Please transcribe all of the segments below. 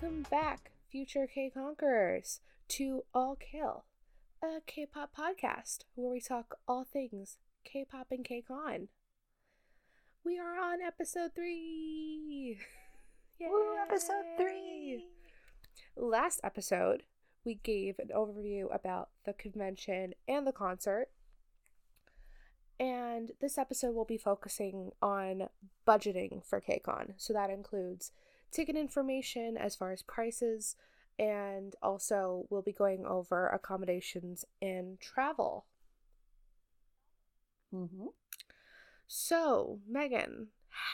Welcome back, future K Conquerors, to All Kill, a K pop podcast where we talk all things K pop and K Con. We are on episode three. Woo, episode three. Last episode, we gave an overview about the convention and the concert. And this episode will be focusing on budgeting for KCON. So that includes ticket information as far as prices, and also we'll be going over accommodations and travel. Mm-hmm. So, Megan,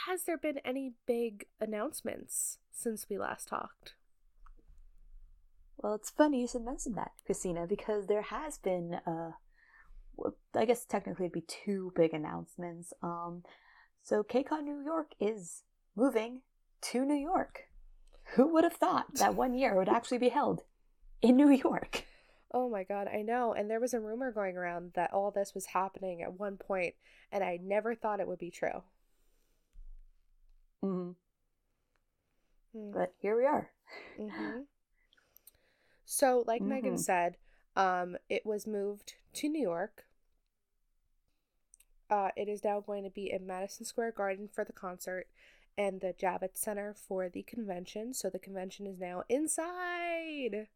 has there been any big announcements since we last talked? Well, it's funny you should mention that, Christina, because there has been, uh, I guess technically it'd be two big announcements. Um, so KCON New York is moving to New York. Who would have thought that one year would actually be held in New York? Oh my god, I know. And there was a rumor going around that all this was happening at one point, and I never thought it would be true. Mm-hmm. Hmm. But here we are. Mm-hmm. So, like Megan Mhm. said, um, it was moved to New York. Uh, it is now going to be in Madison Square Garden for the concert and the Javits Center for the convention. So the convention is now inside.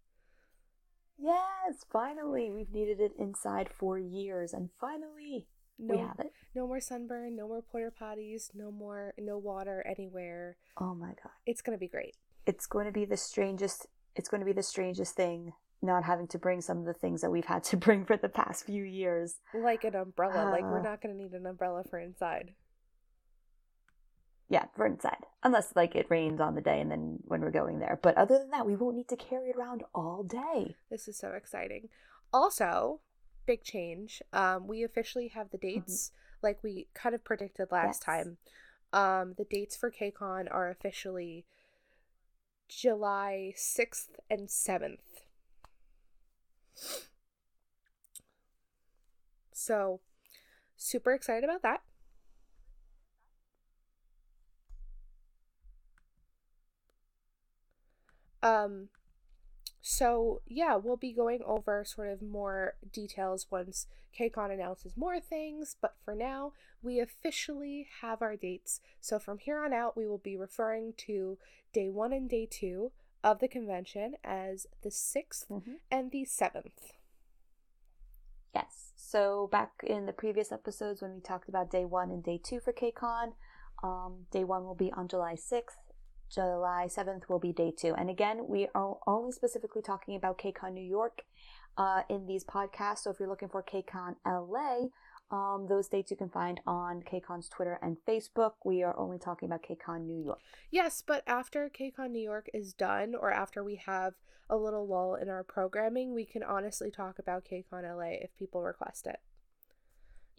Yes, finally. We've needed it inside for years, and finally No, we have it. no more sunburn, no more porta potties, no more, no water anywhere. Oh my god. It's gonna be great. It's going to be the strangest it's going to be the strangest thing not having to bring some of the things that we've had to bring for the past few years. Like an umbrella. like we're Uh. not gonna need an umbrella for inside. Yeah, for inside. Unless like it rains on the day and then when we're going there. But other than that, we won't need to carry it around all day. This is so exciting. Also, big change. Um, we officially have the dates, like we kind of predicted last Mm-hmm. Yes. time. Um, the dates for KCON are officially July sixth and seventh. So, super excited about that. Um, so yeah, we'll be going over sort of more details once KCON announces more things, but for now, we officially have our dates. So from here on out, we will be referring to day one and day two of the convention as the 6th Mm-hmm. and the 7th. Yes. So back in the previous episodes when we talked about day one and day two for KCON, um, day one will be on July 6th. July 7th will be day two. And again, we are only specifically talking about KCON New York uh, in these podcasts. So if you're looking for KCON LA, um, those dates you can find on KCON's Twitter and Facebook. We are only talking about KCON New York. Yes, but after KCON New York is done, or after we have a little lull in our programming, we can honestly talk about KCON LA if people request it.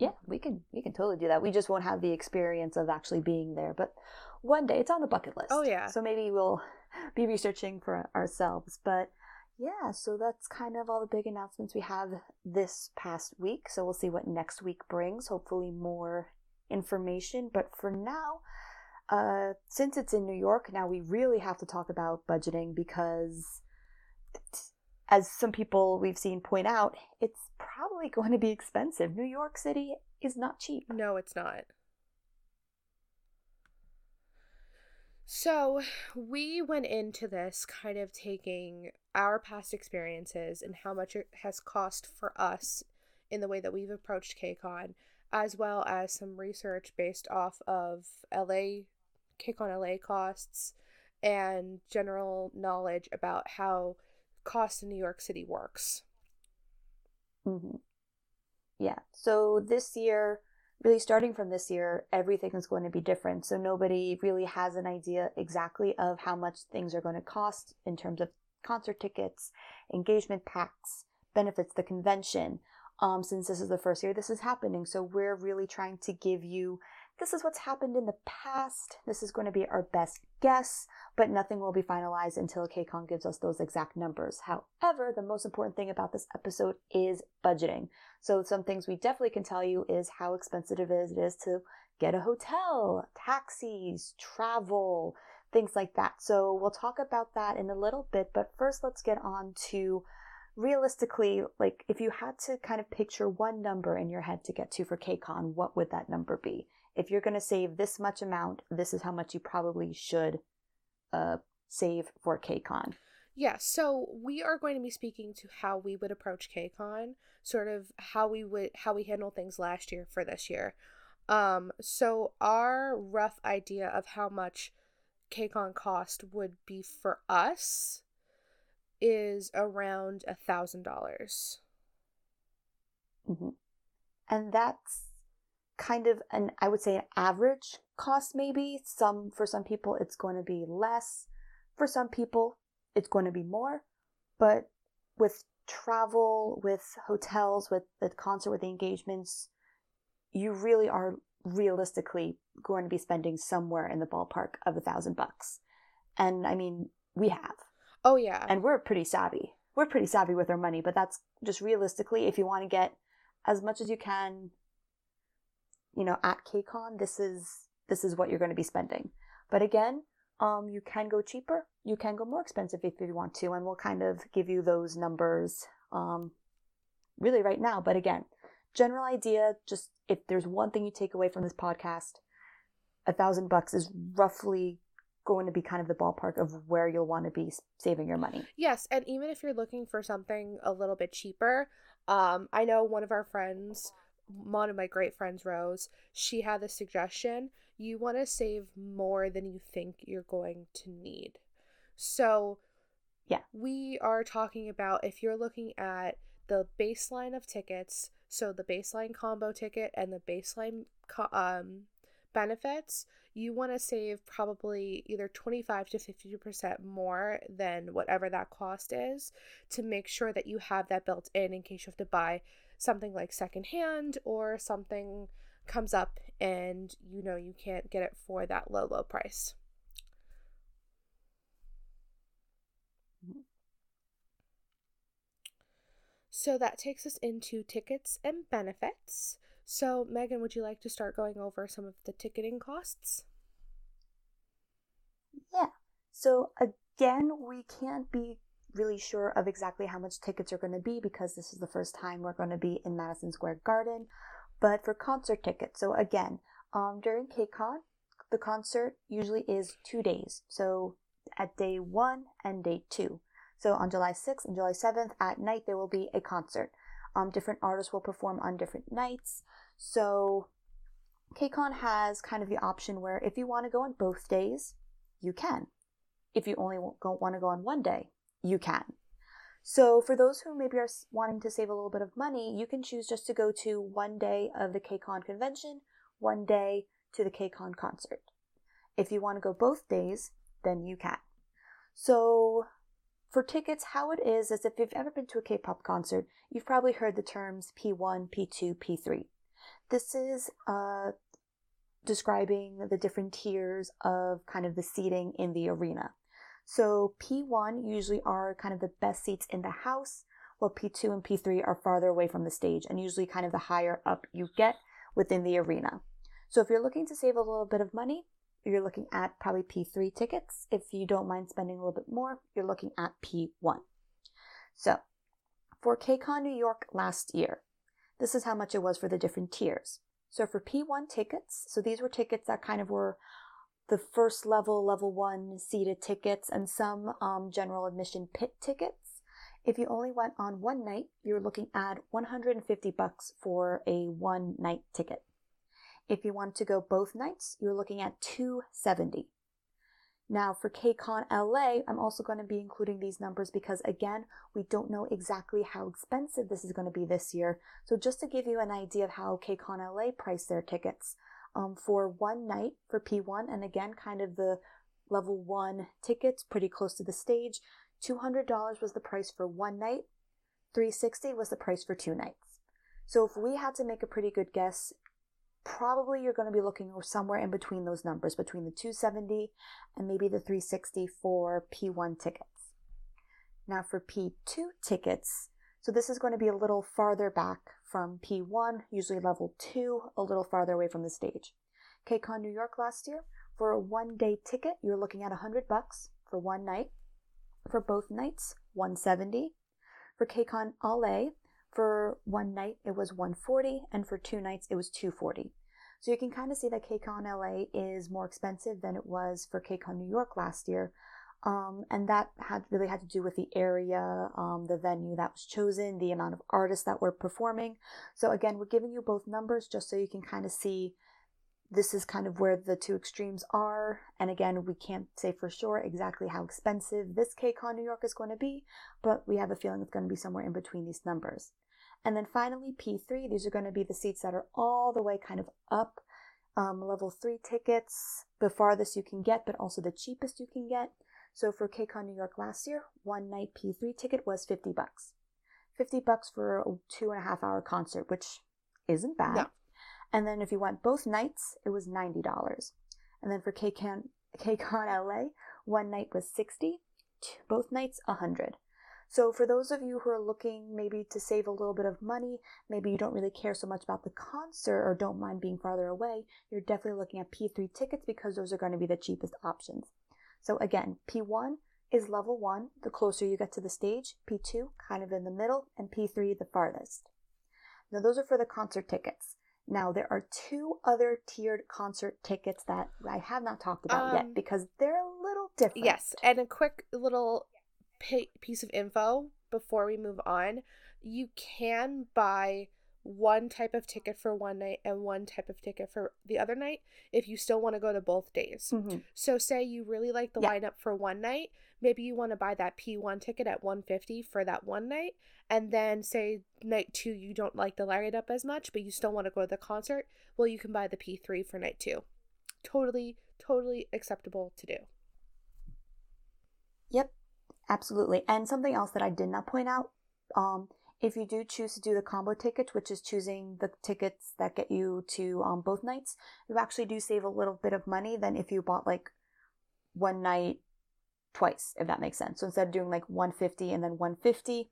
Yeah, we can we can totally do that. We just won't have the experience of actually being there, but one day it's on the bucket list. Oh, yeah. So maybe we'll be researching for ourselves. But yeah, so that's kind of all the big announcements we have this past week. So we'll see what next week brings. Hopefully more information. But for now, uh, since it's in New York, now we really have to talk about budgeting because as some people we've seen point out, it's probably going to be expensive. New York City is not cheap. No, it's not. So, we went into this kind of taking our past experiences and how much it has cost for us in the way that we've approached KCON, as well as some research based off of LA, KCON LA costs, and general knowledge about how cost in New York City works. hmm Yeah. So this year, really starting from this year, everything is going to be different. So nobody really has an idea exactly of how much things are going to cost in terms of concert tickets, engagement packs, benefits, the convention. Um, since this is the first year this is happening, so we're really trying to give you this is what's happened in the past. This is going to be our best guess, but nothing will be finalized until KCON gives us those exact numbers. However, the most important thing about this episode is budgeting. So some things we definitely can tell you is how expensive it is, to get a hotel, taxis, travel, things like that. So we'll talk about that in a little bit, but first let's get on to realistically, like if you had to kind of picture one number in your head to get to for KCON, what would that number be? If you're going to save this much amount, this is how much you probably should uh, save for KCON. Yeah, so we are going to be speaking to how we would approach KCON, sort of how we would how we handle things last year for this year. Um, so our rough idea of how much KCON cost would be for us is around a thousand dollars. Mm-hmm. And that's kind of an I would say an average cost maybe. Some for some people it's going to be less. For some people it's going to be more. But with travel, with hotels, with the concert, with the engagements, you really are realistically going to be spending somewhere in the ballpark of a thousand bucks. And I mean, we have. Oh, yeah. And we're pretty savvy. We're pretty savvy with our money, but that's just realistically, if you want to get as much as you can, you know, at KCON, this is this is what you're going to be spending. But again, um, you can go cheaper, you can go more expensive if you want to, and we'll kind of give you those numbers um, really right now. But again, general idea, just if there's one thing you take away from this podcast, a thousand bucks is roughly going to be kind of the ballpark of where you'll want to be saving your money. Yes, and even if you're looking for something a little bit cheaper, um, I know one of our friends, one of my great friends, Rose, she had the suggestion you want to save more than you think you're going to need. So, yeah, we are talking about if you're looking at the baseline of tickets, so the baseline combo ticket and the baseline co- um, benefits, you want to save probably either 25 to 50% more than whatever that cost is to make sure that you have that built in in case you have to buy something like secondhand or something comes up and you know you can't get it for that low low price. So that takes us into tickets and benefits. So, Megan, would you like to start going over some of the ticketing costs? Yeah. So, again, we can't be really sure of exactly how much tickets are going to be because this is the first time we're going to be in Madison Square Garden. But for concert tickets, so again, um, during KCON, the concert usually is two days. So at day one and day two. So on July 6th and July 7th at night, there will be a concert. Um, different artists will perform on different nights. So KCON has kind of the option where if you want to go on both days, you can. If you only want to go on one day, you can. So for those who maybe are wanting to save a little bit of money, you can choose just to go to one day of the KCON convention, one day to the KCON concert. If you want to go both days, then you can. So for tickets, how it is is if you've ever been to a K-pop concert, you've probably heard the terms P1, P2, P3. This is uh, describing the different tiers of kind of the seating in the arena. So P1 usually are kind of the best seats in the house, while P2 and P3 are farther away from the stage and usually kind of the higher up you get within the arena. So if you're looking to save a little bit of money, you're looking at probably P3 tickets. If you don't mind spending a little bit more, you're looking at P1. So for KCON New York last year, this is how much it was for the different tiers. So for P1 tickets, so these were tickets that kind of were the first level, level one seated tickets, and some um, general admission pit tickets. If you only went on one night, you're looking at 150 bucks for a one night ticket. If you want to go both nights, you're looking at 270. Now for KCON LA, I'm also going to be including these numbers because again, we don't know exactly how expensive this is going to be this year. So just to give you an idea of how KCON LA price their tickets, um, for one night for P1, and again, kind of the level one tickets, pretty close to the stage. $200 was the price for one night. 360 was the price for two nights. So if we had to make a pretty good guess, probably you're going to be looking somewhere in between those numbers, between the 270 and maybe the 360 for P1 tickets. Now for P2 tickets, so this is going to be a little farther back from P1, usually level 2, a little farther away from the stage. KCON New York last year, For a one day ticket, you're looking at 100 bucks for one night. For both nights, 170. For KCON LA, for one night it was 140 and for two nights it was 240. So you can kind of see that KCON LA is more expensive than it was for KCON New York last year. Um, and that had really had to do with the area, um, the venue that was chosen, the amount of artists that were performing. So again, we're giving you both numbers just so you can kind of see this is kind of where the two extremes are. And again, we can't say for sure exactly how expensive this KCON New York is going to be, but we have a feeling it's going to be somewhere in between these numbers. And then finally, P3, these are going to be the seats that are all the way kind of up. Um, level 3 tickets, the farthest you can get, but also the cheapest you can get. So for KCON New York last year, one night P3 ticket was 50 bucks. 50 bucks for a two and a half hour concert, which isn't bad. No. And then if you went both nights, it was $90. And then for KCON, KCON LA, one night was 60, both nights 100. So for those of you who are looking maybe to save a little bit of money, maybe you don't really care so much about the concert or don't mind being farther away, you're definitely looking at P3 tickets because those are going to be the cheapest options. So again, P1 is level 1, the closer you get to the stage, P2 kind of in the middle, and P3 the farthest. Now those are for the concert tickets. Now, there are two other tiered concert tickets that I have not talked about um, yet because they're a little different. Yes, and a quick little piece of info before we move on. You can buy one type of ticket for one night and one type of ticket for the other night if you still want to go to both days. Mm-hmm. So say you really like the yeah. lineup for one night, maybe you want to buy that P1 ticket at 150 for that one night and then say night 2 you don't like the lineup as much but you still want to go to the concert, well you can buy the P3 for night 2. Totally totally acceptable to do. Yep. Absolutely. And something else that I did not point out um if you do choose to do the combo ticket, which is choosing the tickets that get you to um, both nights, you actually do save a little bit of money than if you bought like one night twice, if that makes sense. So instead of doing like 150 and then 150,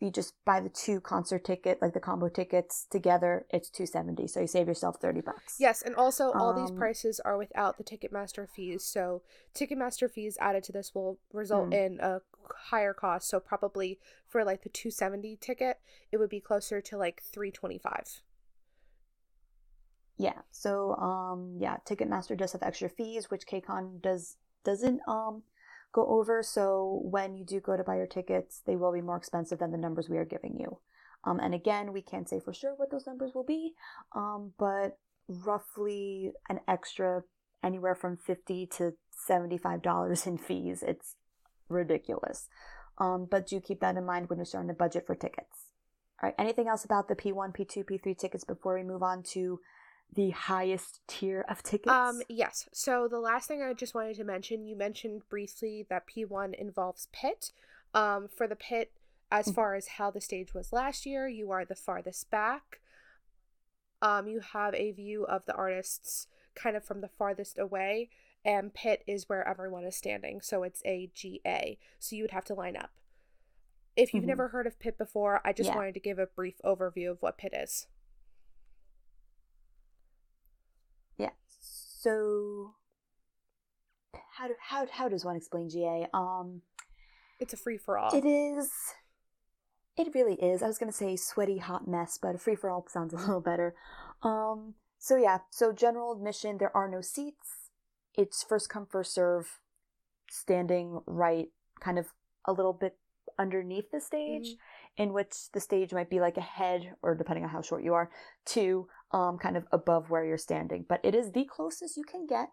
you just buy the two concert ticket, like the combo tickets together, it's 270. So you save yourself 30 bucks. Yes, and also all um, these prices are without the Ticketmaster fees. So Ticketmaster fees added to this will result mm. in a higher cost. So probably for like the 270 ticket, it would be closer to like 325. Yeah. So um yeah, Ticketmaster does have extra fees, which KCON does doesn't um go over. So when you do go to buy your tickets, they will be more expensive than the numbers we are giving you. Um, and again, we can't say for sure what those numbers will be, um, but roughly an extra anywhere from 50 to $75 in fees. It's ridiculous. Um, but do keep that in mind when you're starting to budget for tickets. All right, anything else about the P1, P2, P3 tickets before we move on to the highest tier of tickets? Um, yes. So the last thing I just wanted to mention, you mentioned briefly that P1 involves pit. Um, for the pit, as mm-hmm. far as how the stage was last year, you are the farthest back. Um, you have a view of the artists kind of from the farthest away, and pit is where everyone is standing. So it's a GA. So you would have to line up. If you've mm-hmm. never heard of pit before, I just yeah. wanted to give a brief overview of what pit is. So how do, how how does one explain GA? Um it's a free for all. It is it really is. I was going to say sweaty hot mess, but a free for all sounds a little better. Um so yeah, so general admission there are no seats. It's first come first serve standing right kind of a little bit underneath the stage mm-hmm. In which the stage might be like a head or depending on how short you are to um, kind of above where you're standing. But it is the closest you can get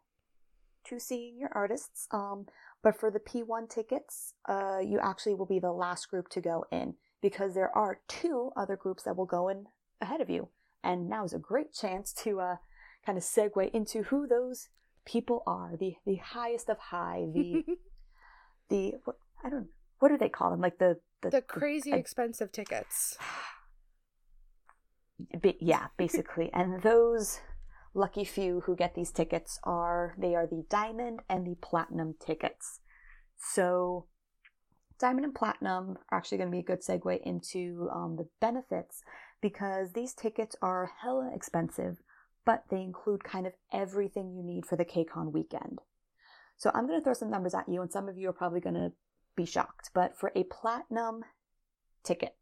to seeing your artists. Um, but for the P1 tickets, uh, you actually will be the last group to go in because there are two other groups that will go in ahead of you. And now is a great chance to uh, kind of segue into who those people are. The the highest of high, the the what, I don't what do they call them? Like the the, the crazy the, expensive tickets. yeah, basically. and those lucky few who get these tickets are they are the diamond and the platinum tickets. So diamond and platinum are actually going to be a good segue into um, the benefits because these tickets are hella expensive, but they include kind of everything you need for the KCON weekend. So I'm going to throw some numbers at you, and some of you are probably going to be shocked. But for a platinum ticket,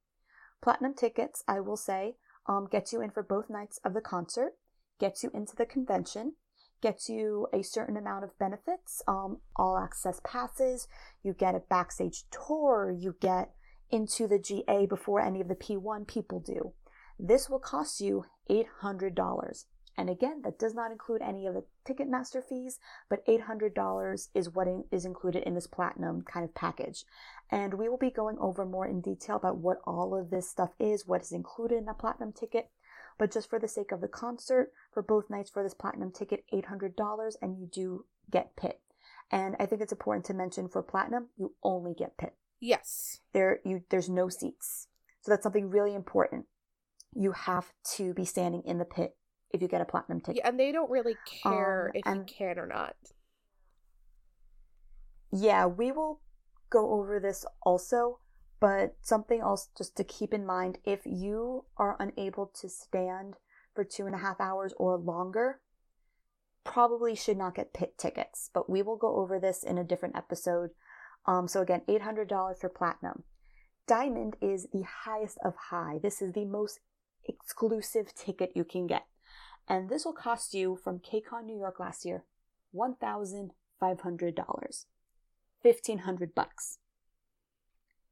platinum tickets, I will say, um, gets you in for both nights of the concert, gets you into the convention, gets you a certain amount of benefits, um, all access passes, you get a backstage tour, you get into the GA before any of the P1 people do. This will cost you $800. And again, that does not include any of the Ticketmaster fees, but $800 is what is included in this platinum kind of package. And we will be going over more in detail about what all of this stuff is, what is included in that platinum ticket. But just for the sake of the concert, for both nights for this platinum ticket, $800, and you do get pit. And I think it's important to mention for platinum, you only get pit. Yes. There you there's no seats. So that's something really important. You have to be standing in the pit if you get a platinum ticket. Yeah, and they don't really care um, if you can or not. Yeah, we will go over this also, but something else just to keep in mind if you are unable to stand for two and a half hours or longer, probably should not get pit tickets. But we will go over this in a different episode. Um, so again, $800 for platinum. Diamond is the highest of high. This is the most exclusive ticket you can get. And this will cost you from KCON New York last year $1,500. 1500 bucks.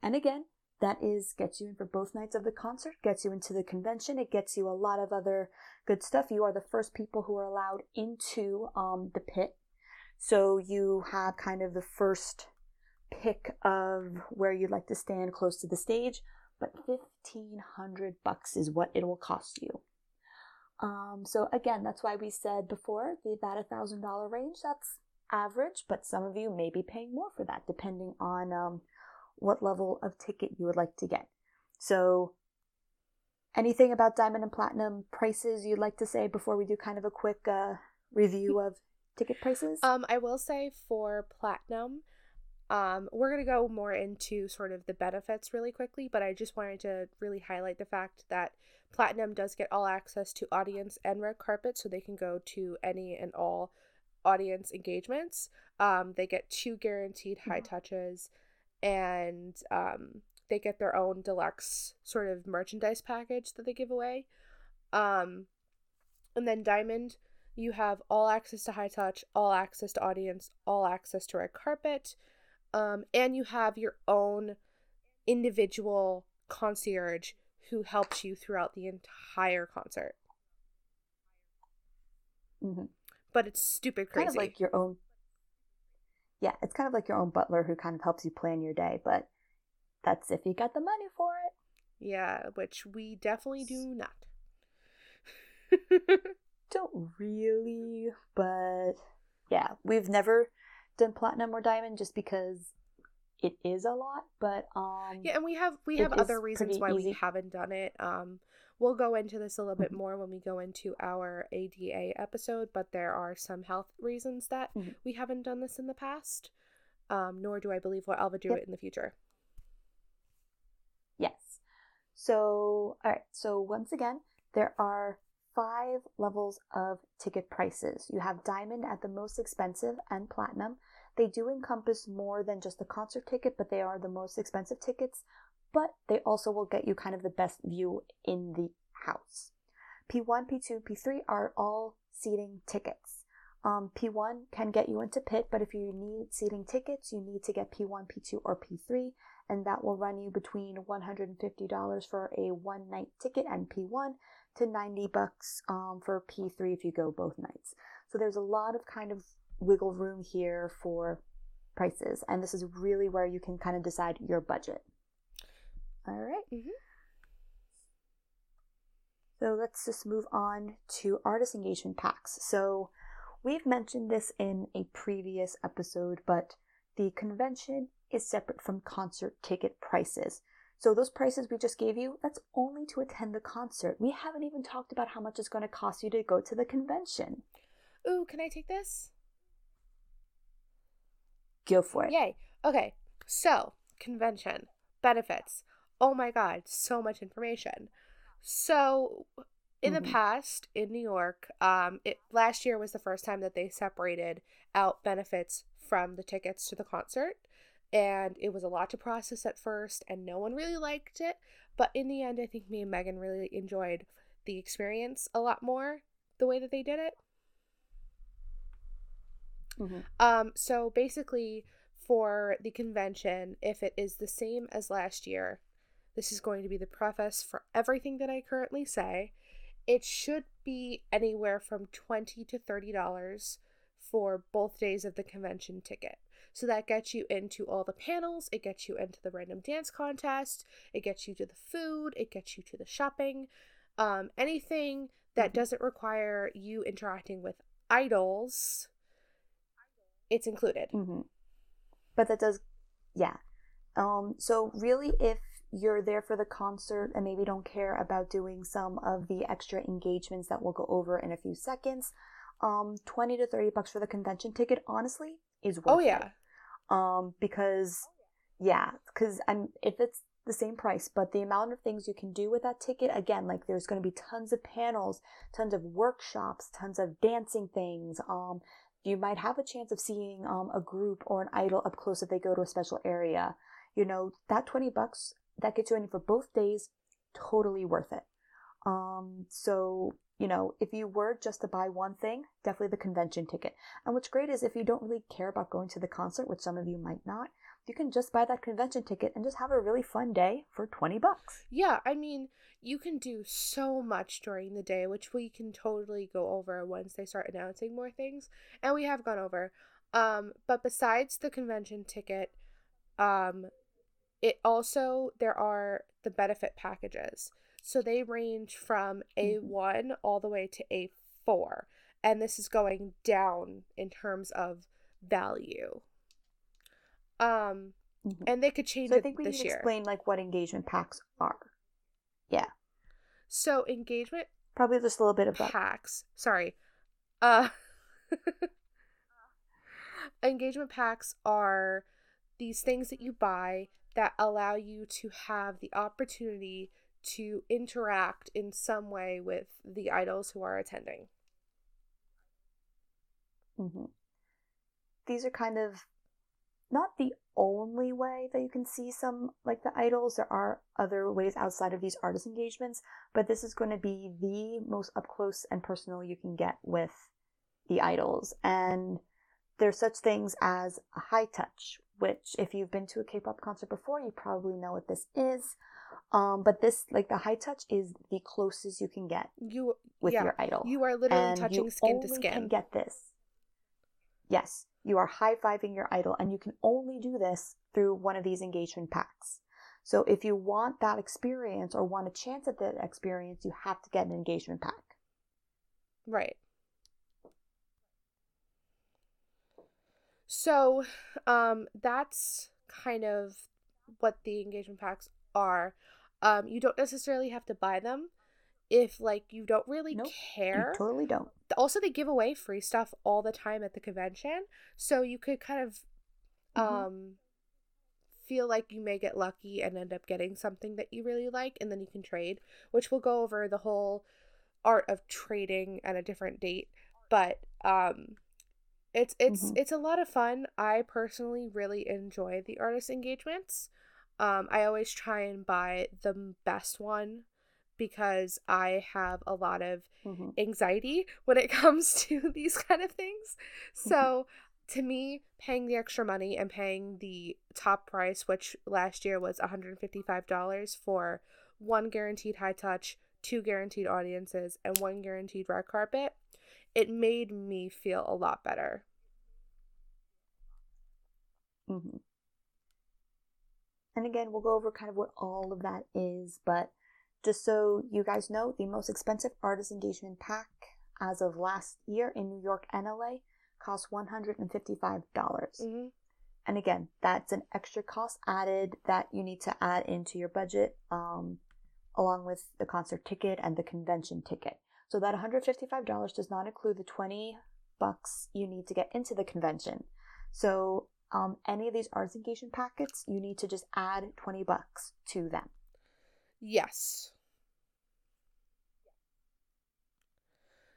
And again, that is gets you in for both nights of the concert, gets you into the convention, it gets you a lot of other good stuff. You are the first people who are allowed into um, the pit. So you have kind of the first pick of where you'd like to stand close to the stage, but 1500 bucks is what it will cost you. Um, so again, that's why we said before the about a thousand dollar range. That's average, but some of you may be paying more for that depending on um, what level of ticket you would like to get. So, anything about diamond and platinum prices you'd like to say before we do kind of a quick uh, review of ticket prices? Um, I will say for platinum, um, we're going to go more into sort of the benefits really quickly, but I just wanted to really highlight the fact that Platinum does get all access to audience and red carpet, so they can go to any and all audience engagements. Um, they get two guaranteed high mm-hmm. touches, and um, they get their own deluxe sort of merchandise package that they give away. Um, and then Diamond, you have all access to high touch, all access to audience, all access to red carpet, um, and you have your own individual concierge who helps you throughout the entire concert. Mm-hmm. But it's stupid crazy. Kind of like your own. Yeah, it's kind of like your own butler who kind of helps you plan your day, but that's if you got the money for it. Yeah, which we definitely do not. Don't really, but yeah, we've never done platinum or diamond just because it is a lot, but um Yeah, and we have we have other reasons why easy. we haven't done it. Um we'll go into this a little bit mm-hmm. more when we go into our ADA episode, but there are some health reasons that mm-hmm. we haven't done this in the past. Um nor do I believe we'll ever do yep. it in the future. Yes. So, all right. So once again, there are five levels of ticket prices. You have diamond at the most expensive and platinum. They do encompass more than just the concert ticket, but they are the most expensive tickets. But they also will get you kind of the best view in the house. P1, P2, P3 are all seating tickets. Um, P1 can get you into pit, but if you need seating tickets, you need to get P1, P2, or P3, and that will run you between $150 for a one night ticket and P1 to 90 bucks um, for P3 if you go both nights. So there's a lot of kind of wiggle room here for prices. And this is really where you can kind of decide your budget. All right. mm-hmm. So let's just move on to artist engagement packs. So we've mentioned this in a previous episode, but the convention is separate from concert ticket prices. So those prices we just gave you, that's only to attend the concert. We haven't even talked about how much it's going to cost you to go to the convention. Ooh, can I take this? Go for it. Yay. Okay. So, convention, benefits. Oh my god, so much information. So, in mm-hmm. the past in New York, um, it last year was the first time that they separated out benefits from the tickets to the concert, and it was a lot to process at first, and no one really liked it. But in the end, I think me and Megan really enjoyed the experience a lot more the way that they did it. Mm-hmm. Um, so basically, for the convention, if it is the same as last year, this is going to be the preface for everything that I currently say. It should be anywhere from twenty to thirty dollars for both days of the convention ticket. So that gets you into all the panels, it gets you into the random dance contest, it gets you to the food, it gets you to the shopping, um, anything that mm-hmm. doesn't require you interacting with idols, it's included. Mm-hmm. But that does, yeah. Um, so really, if you're there for the concert and maybe don't care about doing some of the extra engagements that we'll go over in a few seconds, um, 20 to 30 bucks for the convention ticket, honestly, is worth it. Oh, yeah. It. Um, because, yeah, because I'm, if it's the same price, but the amount of things you can do with that ticket, again, like there's going to be tons of panels, tons of workshops, tons of dancing things. Um, you might have a chance of seeing um, a group or an idol up close if they go to a special area. You know, that 20 bucks that gets you in for both days, totally worth it. Um, so, you know, if you were just to buy one thing, definitely the convention ticket. And what's great is if you don't really care about going to the concert, which some of you might not, you can just buy that convention ticket and just have a really fun day for 20 bucks. Yeah, I mean, you can do so much during the day, which we can totally go over once they start announcing more things. And we have gone over. Um, but besides the convention ticket, um, it also there are the benefit packages. So they range from A1 mm-hmm. all the way to A4. And this is going down in terms of value. Um mm-hmm. and they could change so I think we this need year. explain like what engagement packs are. Yeah. So engagement probably just a little bit of packs. Sorry. Uh engagement packs are these things that you buy that allow you to have the opportunity to interact in some way with the idols who are attending. Mm-hmm. These are kind of not the only way that you can see some like the idols. There are other ways outside of these artist engagements, but this is going to be the most up close and personal you can get with the idols. And there's such things as a high touch, which if you've been to a K-pop concert before, you probably know what this is. Um, but this, like the high touch, is the closest you can get you with yeah, your idol. You are literally and touching skin to skin. Can get this. Yes, you are high fiving your idol, and you can only do this through one of these engagement packs. So if you want that experience or want a chance at that experience, you have to get an engagement pack. Right. So, um, that's kind of what the engagement packs are. Um, you don't necessarily have to buy them if like you don't really nope, care. totally don't. Also, they give away free stuff all the time at the convention, so you could kind of mm-hmm. um feel like you may get lucky and end up getting something that you really like, and then you can trade, which we'll go over the whole art of trading at a different date. But um, it's it's mm-hmm. it's a lot of fun. I personally really enjoy the artist engagements. Um, I always try and buy the best one because I have a lot of mm-hmm. anxiety when it comes to these kind of things. So to me, paying the extra money and paying the top price, which last year was $155 for one guaranteed high touch, two guaranteed audiences, and one guaranteed red carpet, it made me feel a lot better. Mm-hmm. And again, we'll go over kind of what all of that is, but just so you guys know, the most expensive artist engagement pack as of last year in New York and LA cost 155. dollars mm hmm And again, that's an extra cost added that you need to add into your budget, um, along with the concert ticket and the convention ticket. So that $155 does not include the 20 bucks you need to get into the convention. So um, any of these arts engagement packets, you need to just add 20 bucks to them. Yes.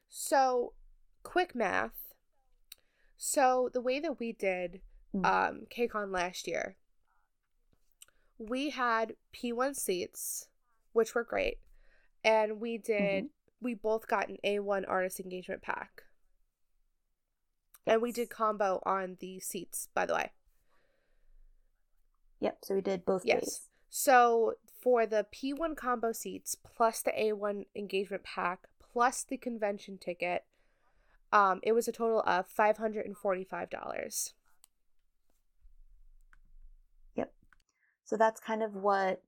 So, quick math. So, the way that we did Mm. um, KCON last year, we had P1 seats, which were great. And we did, we both got an A1 artist engagement pack. And we did combo on the seats, by the way. Yep. So we did both Yes. days. So for the P1 combo seats plus the A1 engagement pack plus the convention ticket, um, it was a total of five hundred and forty-five dollars. Yep. So that's kind of what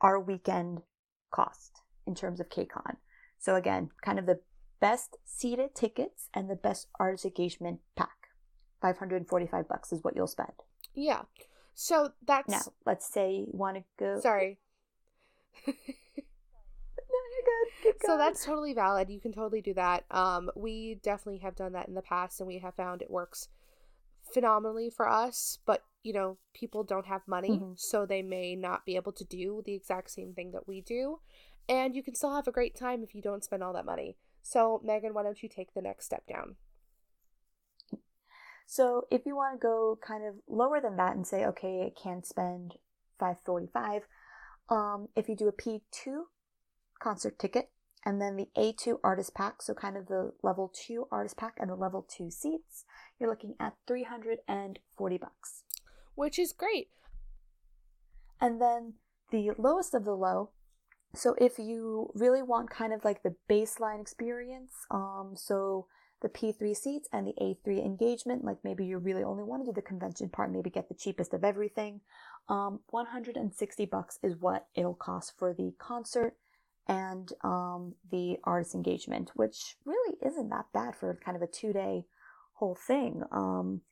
our weekend cost in terms of KCON. So again, kind of the best seated tickets and the best artist engagement pack. 545 bucks is what you'll spend. Yeah. So that's Now, let's say you want to go. sorry. No, good. So that's totally valid. You can totally do that. Um, we definitely have done that in the past, and we have found it works phenomenally for us. But you know, people don't have money, Mhm. so they may not be able to do the exact same thing that we do. And you can still have a great time if you don't spend all that money. So, Megan, why don't you take the next step down? So if you want to go kind of lower than that and say, okay, I can't spend 545, um, if you do a P2 concert ticket and then the A2 artist pack, so kind of the level 2 artist pack and the level 2 seats, you're looking at 340 bucks. Which is great. And then the lowest of the low, so if you really want kind of like the baseline experience, um, so the P3 seats and the A3 engagement, like maybe you really only want to do the convention part, maybe get the cheapest of everything, um, 160 bucks is what it'll cost for the concert and um, the artist engagement, which really isn't that bad for kind of a two day whole thing. Um,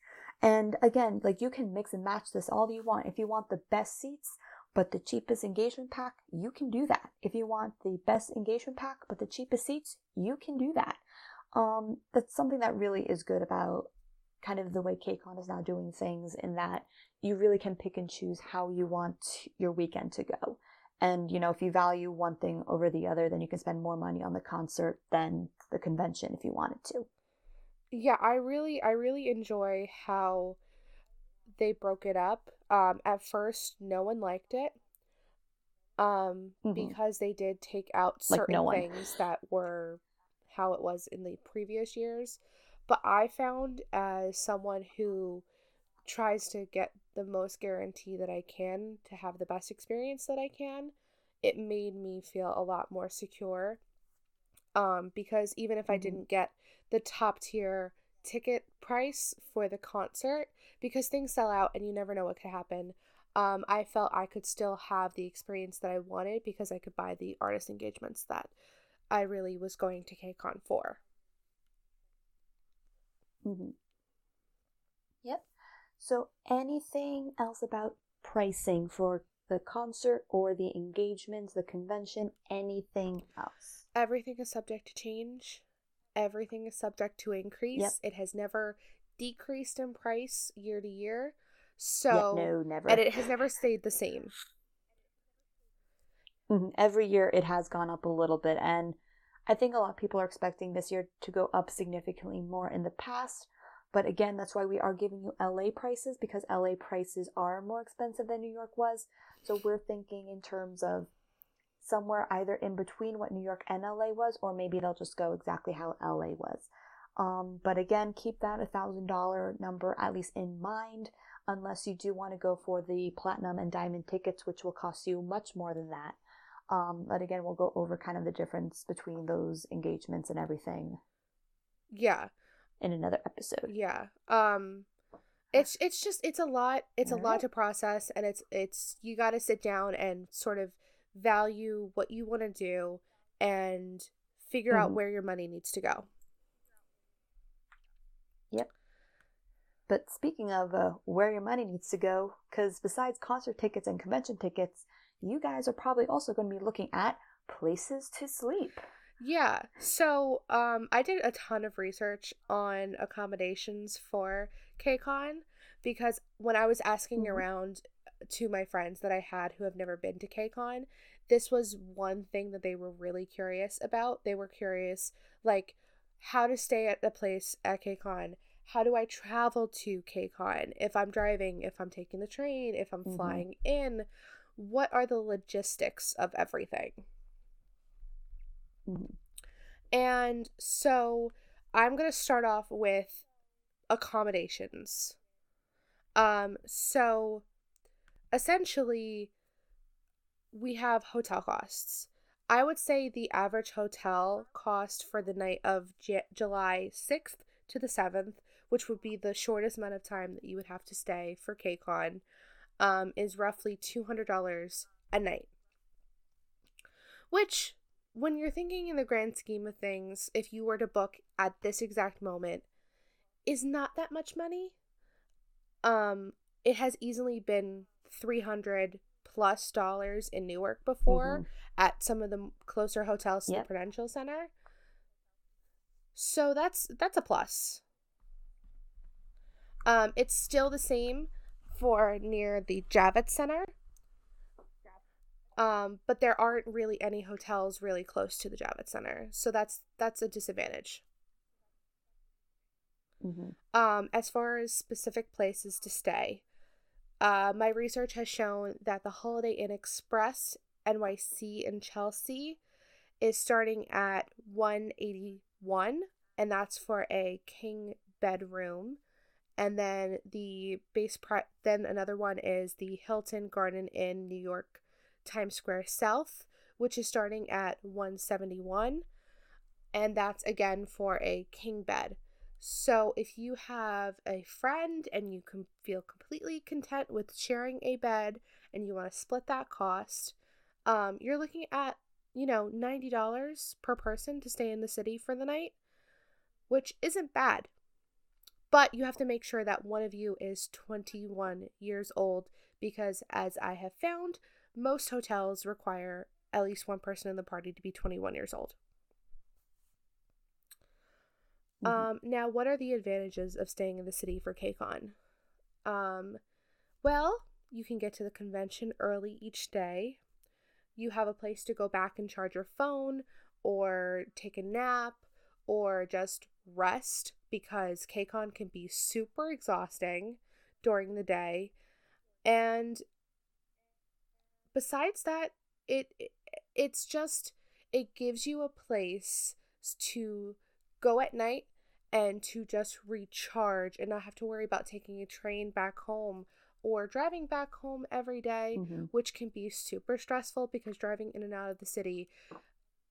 and again, like you can mix and match this all you want. If you want the best seats, but the cheapest engagement pack, you can do that. If you want the best engagement pack, but the cheapest seats, you can do that. Um, that's something that really is good about kind of the way KCON is now doing things in that you really can pick and choose how you want your weekend to go. And, you know, if you value one thing over the other, then you can spend more money on the concert than the convention if you wanted to. Yeah, I really I really enjoy how they broke it up. Um at first no one liked it. Um Mhm. because they did take out Like, certain no things that were how it was in the previous years. But I found as someone who tries to get the most guarantee that I can to have the best experience that I can, it made me feel a lot more secure. Um, because even if I Mhm. didn't get the top tier ticket price for the concert, because things sell out and you never know what could happen, um, I felt I could still have the experience that I wanted because I could buy the artist engagements that I really was going to KCON for. hmm Yep. So, anything else about pricing for the concert or the engagements, the convention, anything else? Everything is subject to change. Everything is subject to increase. It has never decreased in price year to year. So yeah, no, never. and it has never stayed the same. Mhm. Every year it has gone up a little bit, and I think a lot of people are expecting this year to go up significantly more in the past. But again, that's why we are giving you LA prices because LA prices are more expensive than New York was. So we're thinking in terms of somewhere either in between what New York and LA was, or maybe they'll just go exactly how LA was. Um, but again, keep that $1,000 number at least in mind, unless you do want to go for the platinum and diamond tickets, which will cost you much more than that. Um, but again, we'll go over kind of the difference between those engagements and everything Yeah. in another episode. Yeah. Um it's it's just it's a lot it's a lot to process and it's it's you got to sit down and sort of value what you want to do and figure out Mhm. where your money needs to go. Yep. But speaking of uh, where your money needs to go, because besides concert tickets and convention tickets, you guys are probably also going to be looking at places to sleep. Yeah. So, um, I did a ton of research on accommodations for KCON because when I was asking Mhm. around to my friends that I had who have never been to KCON, this was one thing that they were really curious about. They were curious, like, how to stay at the place at KCON, how do I travel to KCON? If I'm driving, if I'm taking the train, if I'm mm-hmm. flying in, what are the logistics of everything? Mm-hmm. And so I'm going to start off with accommodations. Um, so essentially, we have hotel costs. I would say the average hotel cost for the night of J- July 6th to the 7th which would be the shortest amount of time that you would have to stay for KCON, um, is roughly $200 a night. Which, when you're thinking in the grand scheme of things, if you were to book at this exact moment, is not that much money. Um, it has easily been 300 plus dollars in Newark before mm-hmm. at some of the closer hotels to yep. the Prudential Center. So that's that's a plus. Um, it's still the same for near the Javits Center. Um, but there aren't really any hotels really close to the Javits Center, so that's that's a disadvantage. Mm-hmm. Um, as far as specific places to stay, uh, my research has shown that the Holiday Inn Express NYC in Chelsea is starting at 181 and that's for a king bedroom and then the base pri- then another one is the Hilton Garden Inn New York Times Square South, which is starting at 171 and that's again for a king bed. So if you have a friend and you can feel completely content with sharing a bed and you want to split that cost, um, you're looking at, you know, $90 per person to stay in the city for the night, which isn't bad. But you have to make sure that one of you is 21 years old because, as I have found, most hotels require at least one person in the party to be 21 years old. Mm-hmm. Um, now, what are the advantages of staying in the city for KCON? Um, well, you can get to the convention early each day. You have a place to go back and charge your phone, or take a nap, or just rest because KCON can be super exhausting during the day. And besides that, it it's just it gives you a place to go at night and to just recharge and not have to worry about taking a train back home or driving back home every day, mm-hmm. which can be super stressful because driving in and out of the city,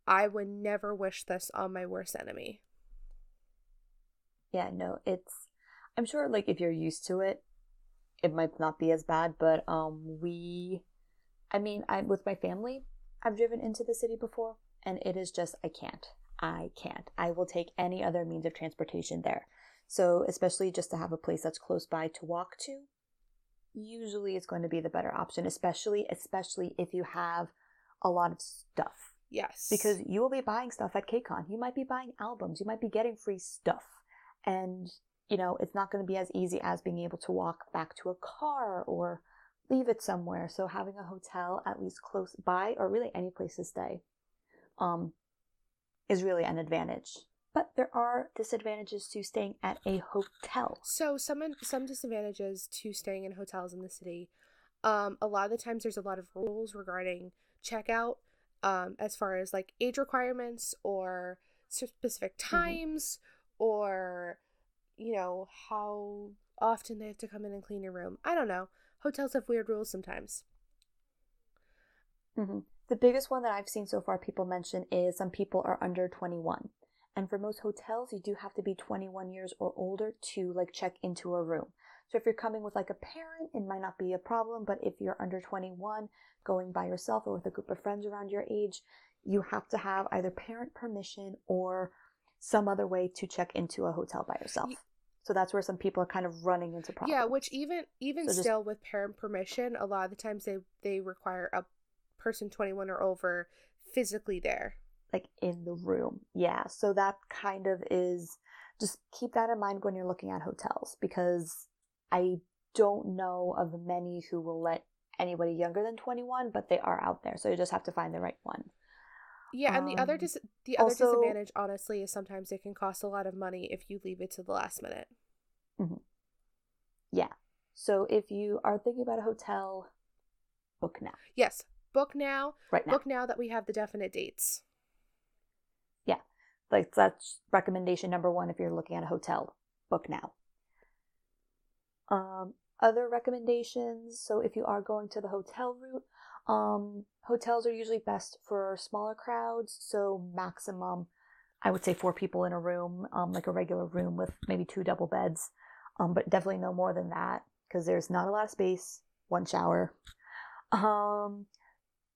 I would never wish this on my worst enemy yeah, no, it's I'm sure like if you're used to it, it might not be as bad, but um we I mean, I with my family, I've driven into the city before and it is just I can't. I can't. I will take any other means of transportation there. So, especially just to have a place that's close by to walk to, usually it's going to be the better option, especially especially if you have a lot of stuff. Yes. Because you will be buying stuff at KCON. You might be buying albums. You might be getting free stuff. And, you know, it's not going to be as easy as being able to walk back to a car or leave it somewhere. So having a hotel at least close by or really any place to stay, um, is really an advantage. But there are disadvantages to staying at a hotel. So some some disadvantages to staying in hotels in the city. Um, a lot of the times there's a lot of rules regarding checkout, um, as far as like age requirements or specific mm-hmm. times or you know how often they have to come in and clean your room. I don't know. Hotels have weird rules sometimes. Mm-hmm. The biggest one that I've seen so far people mention is some people are under 21. And for most hotels, you do have to be 21 years or older to like check into a room. So if you're coming with like a parent, it might not be a problem, but if you're under 21, going by yourself or with a group of friends around your age, you have to have either parent permission or some other way to check into a hotel by yourself. So that's where some people are kind of running into problems. Yeah, which even even so still with parent permission, a lot of the times they they require a person 21 or over physically there. Like in the room. Yeah. So that kind of is just keep that in mind when you're looking at hotels because I don't know of many who will let anybody younger than 21, but they are out there. So you just have to find the right one. Yeah, and the other Um, dis- the other also- disadvantage, honestly, is sometimes it can cost a lot of money if you leave it to the last minute. Yeah. So if you are thinking about a hotel, book now. Yes, book now. Right now. Book now that we have the definite dates. Yeah. Like that's recommendation number one if you're looking at a hotel. Book now. Um, other recommendations. So if you are going to the hotel route, um, hotels are usually best for smaller crowds. So maximum, I would say four people in a room, um, like a regular room with maybe two double beds. Um, but definitely no more than that because there's not a lot of space. One shower. Um,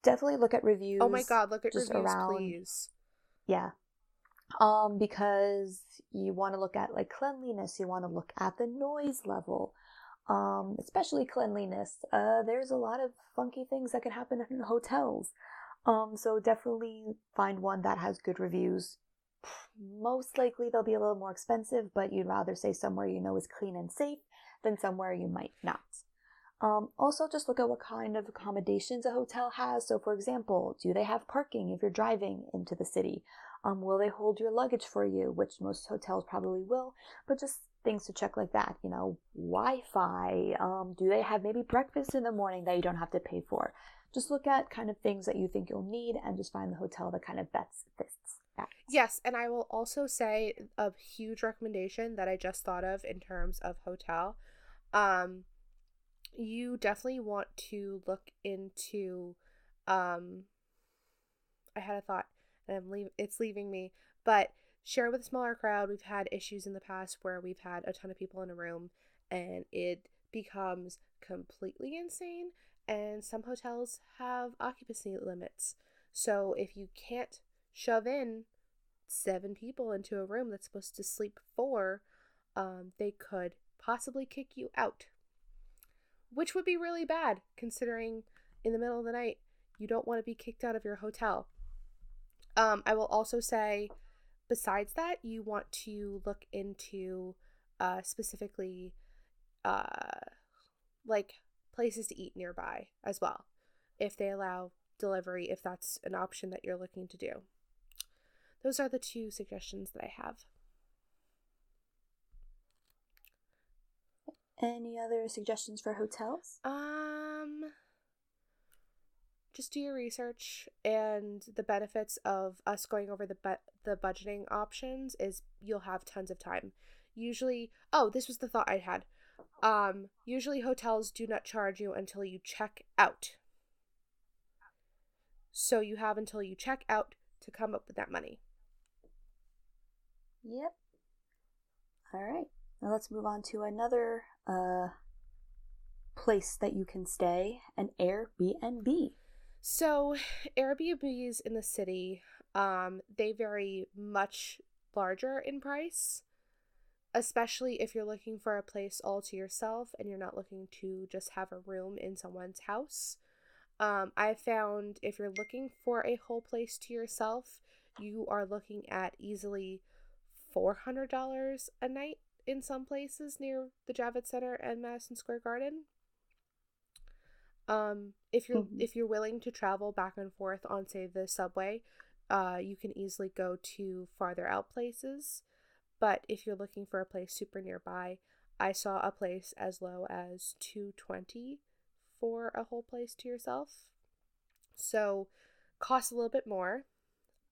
definitely look at reviews. Oh my god, look at just reviews, around- please. Yeah. Um, because you want to look at like cleanliness, you want to look at the noise level. Um, especially cleanliness. Uh, there's a lot of funky things that can happen in hotels. Um, so definitely find one that has good reviews. Most likely they'll be a little more expensive, but you'd rather say somewhere you know is clean and safe than somewhere you might not. Um, also, just look at what kind of accommodations a hotel has. So, for example, do they have parking if you're driving into the city? Um, will they hold your luggage for you? Which most hotels probably will, but just things to check like that. You know, Wi Fi. Um, do they have maybe breakfast in the morning that you don't have to pay for? Just look at kind of things that you think you'll need and just find the hotel that kind of bets fits that. Yes, and I will also say a huge recommendation that I just thought of in terms of hotel. Um you definitely want to look into um I had a thought and I'm leave it's leaving me, but share with a smaller crowd. We've had issues in the past where we've had a ton of people in a room and it becomes completely insane and some hotels have occupancy limits. So if you can't shove in seven people into a room that's supposed to sleep four, um, they could possibly kick you out. Which would be really bad considering in the middle of the night you don't want to be kicked out of your hotel. Um, I will also say, besides that, you want to look into uh, specifically uh, like places to eat nearby as well, if they allow delivery, if that's an option that you're looking to do. Those are the two suggestions that I have. Any other suggestions for hotels? Um, just do your research, and the benefits of us going over the bu- the budgeting options is you'll have tons of time. Usually, oh, this was the thought I had. Um, usually hotels do not charge you until you check out. So you have until you check out to come up with that money. Yep. All right. Now let's move on to another uh place that you can stay, an Airbnb. So, Airbnbs in the city, um, they vary much larger in price, especially if you're looking for a place all to yourself and you're not looking to just have a room in someone's house. Um, I found if you're looking for a whole place to yourself, you are looking at easily $400 a night in some places near the Javits Center and Madison Square Garden. Um, if you're Mhm. if you're willing to travel back and forth on say the subway, uh, you can easily go to farther out places. But if you're looking for a place super nearby, I saw a place as low as 220 for a whole place to yourself. So costs a little bit more.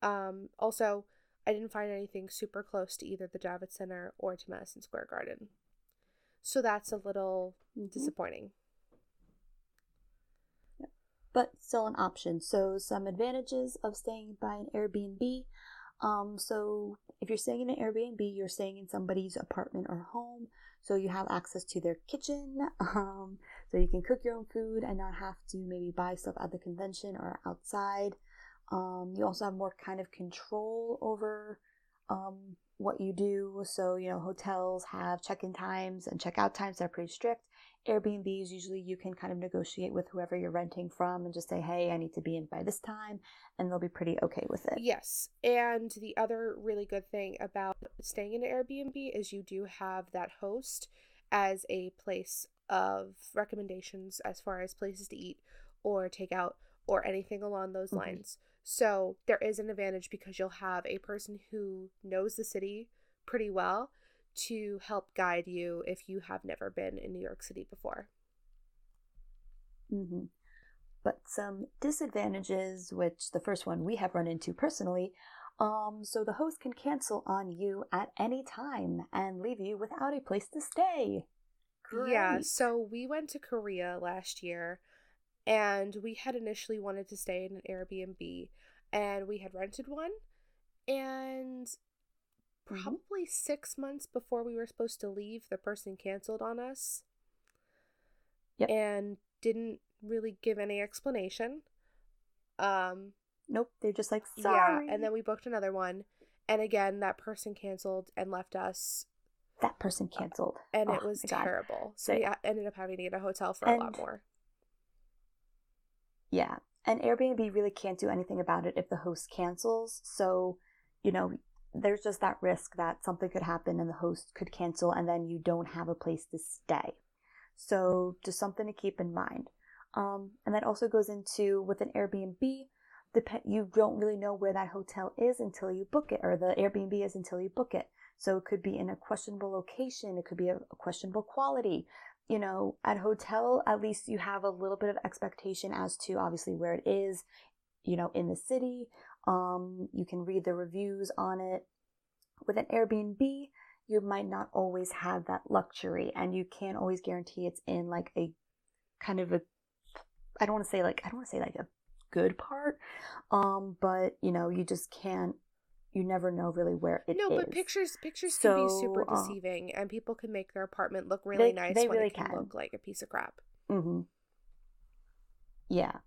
Um, also, I didn't find anything super close to either the Javits Center or to Madison Square Garden. So that's a little Mhm. disappointing. but still an option. So some advantages of staying by an Airbnb. Um, so if you're staying in an Airbnb, you're staying in somebody's apartment or home, so you have access to their kitchen. Um, so you can cook your own food and not have to maybe buy stuff at the convention or outside. Um, you also have more kind of control over um, what you do. So, you know, hotels have check in times and check out times that are pretty strict. Airbnbs, usually you can kind of negotiate with whoever you're renting from and just say, hey, I need to be in by this time, and they'll be pretty okay with it. Yes. And the other really good thing about staying in an Airbnb is you do have that host as a place of recommendations as far as places to eat or take out or anything along those Mhm. lines. So there is an advantage because you'll have a person who knows the city pretty well to help guide you if you have never been in New York City before. hmm But some disadvantages, which the first one we have run into personally, um, so the host can cancel on you at any time and leave you without a place to stay. Yeah, so we went to Korea last year and we had initially wanted to stay in an Airbnb and we had rented one and Mhm. probably 6 months before we were supposed to leave the person canceled on us Yep. and didn't really give any explanation. Um Nope, they're just like sorry. yeah, and then we booked another one and again that person canceled and left us that person canceled, and Oh it was my God. terrible. So we ended up having to get a hotel for a lot more. Yeah, and Airbnb really can't do anything about it if the host cancels. So, you know, there's just that risk that something could happen and the host could cancel, and then you don't have a place to stay. So, just something to keep in mind. Um, and that also goes into with an Airbnb. Dep- you don't really know where that hotel is until you book it, or the Airbnb is until you book it. So it could be in a questionable location, it could be a, a questionable quality. You know, at hotel, at least you have a little bit of expectation as to obviously where it is, you know, in the city. Um, you can read the reviews on it. With an Airbnb, you might not always have that luxury, and you can't always guarantee it's in like a kind of a I don't want to say like I don't want to say like a good part, um, but you know you just can't. You never know really where it is. no, but pictures pictures can be super So, uh, deceiving, and people can make their apartment look really They- nice they when really it can, can. look like a piece of crap. Mm-hmm. Yeah.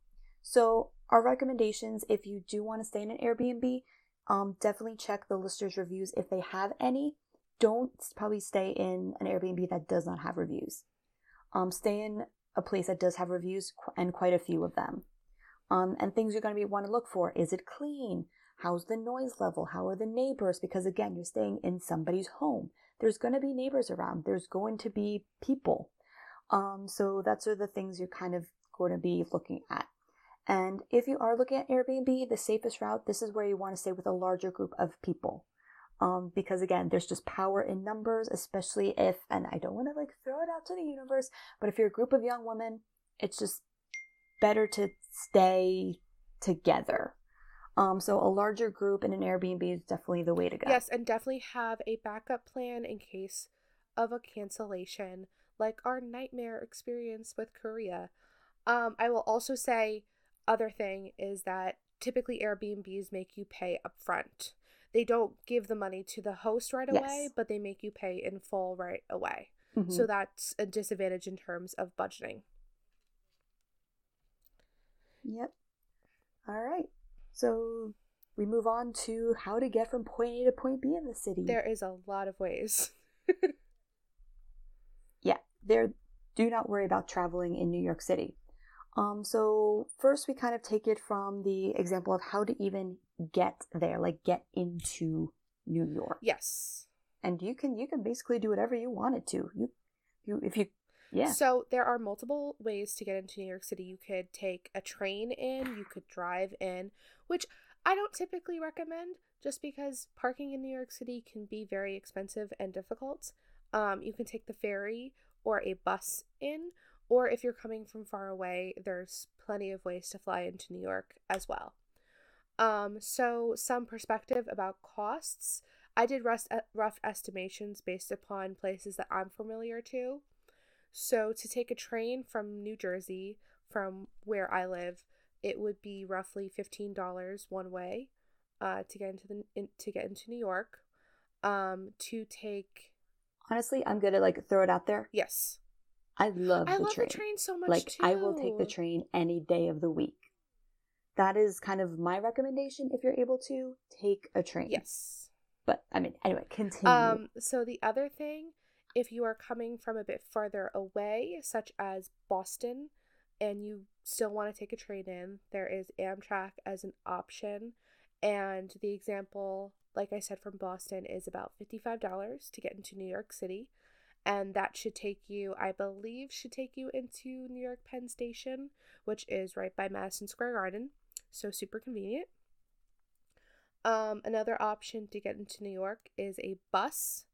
So our recommendations, if you do want to stay in an Airbnb, um, definitely check the listers' reviews if they have any. Don't probably stay in an Airbnb that does not have reviews. Um, stay in a place that does have reviews and quite a few of them. Um, and things you're going to be want to look for: is it clean? How's the noise level? How are the neighbors? Because again, you're staying in somebody's home. There's going to be neighbors around. There's going to be people. Um, so that's are the things you're kind of going to be looking at. And if you are looking at Airbnb, the safest route, this is where you want to stay with a larger group of people. Um, because again, there's just power in numbers, especially if, and I don't want to like throw it out to the universe, but if you're a group of young women, it's just better to stay together. Um, so a larger group in an Airbnb is definitely the way to go. Yes, and definitely have a backup plan in case of a cancellation, like our nightmare experience with Korea. Um, I will also say, other thing is that typically Airbnbs make you pay upfront. They don't give the money to the host right away, Yes. but they make you pay in full right away. Mhm. So that's a disadvantage in terms of budgeting. Yep. All right. So we move on to how to get from point A to point B in the city. There is a lot of ways. yeah, there. Do not worry about traveling in New York City. Um, so first we kind of take it from the example of how to even get there, like get into New York. yes. And you can you can basically do whatever you wanted to. You you if you yeah. So there are multiple ways to get into New York City. You could take a train in, you could drive in, which I don't typically recommend just because parking in New York City can be very expensive and difficult. Um, you can take the ferry or a bus in, or if you're coming from far away, there's plenty of ways to fly into New York as well. Um, so some perspective about costs. I did rough, rough estimations based upon places that I'm familiar to. So to take a train from New Jersey, from where I live, it would be roughly fifteen dollars one way, uh, to get into the in, to get into New York. Um, to take Honestly, I'm gonna like throw it out there. yes, I love I the love train. the train so much like too. I will take the train any day of the week. That is kind of my recommendation if you're able to take a train. Yes. But I mean, anyway, continue. Um, so the other thing, if you are coming from a bit farther away, such as Boston, and you still want to take a train in, there is Amtrak as an option. And the example, like I said, from Boston is about $55 to get into New York City. and that should take you, I believe, should take you into New York Penn Station, which is right by Madison Square Garden. So super convenient. Um, another option to get into New York is a bus.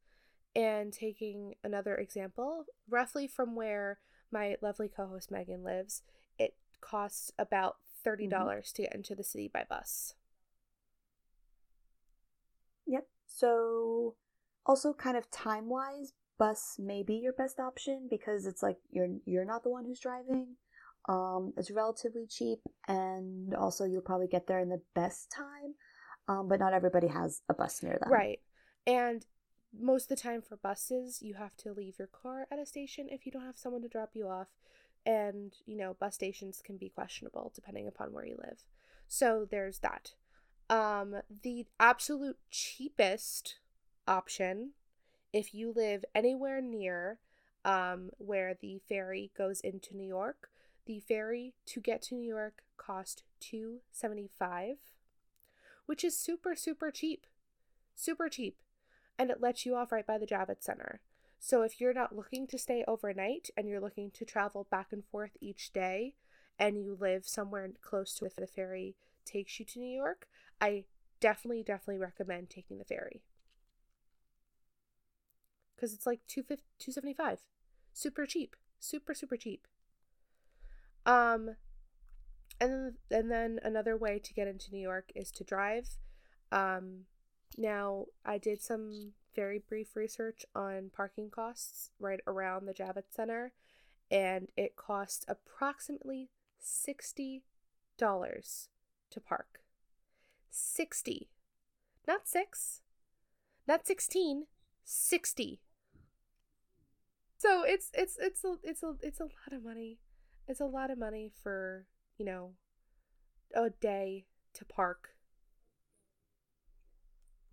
And taking another example, roughly from where my lovely co host Megan lives, it costs about $30 mm-hmm. to get into the city by bus. Yep. So, also kind of time wise, bus may be your best option because it's like you're you're not the one who's driving. Um, it's relatively cheap, and also you'll probably get there in the best time. Um, but not everybody has a bus near them. Right, and most of the time for buses, you have to leave your car at a station if you don't have someone to drop you off, and you know bus stations can be questionable depending upon where you live. So there's that. Um, the absolute cheapest option if you live anywhere near um, where the ferry goes into New York, the ferry to get to New York cost two seventy five, which is super super cheap, super cheap, and it lets you off right by the Javits Center. So if you're not looking to stay overnight and you're looking to travel back and forth each day, and you live somewhere close to where the ferry takes you to New York, I definitely definitely recommend taking the ferry. Because it's like 275 super cheap. Super super cheap. Um and then and then another way to get into new york is to drive. Um now i did some very brief research on parking costs right around the javits center and it costs approximately $60 to park 60 not 6 not 16 60 so it's it's it's a it's a it's a lot of money. It's a lot of money for, you know, a day to park.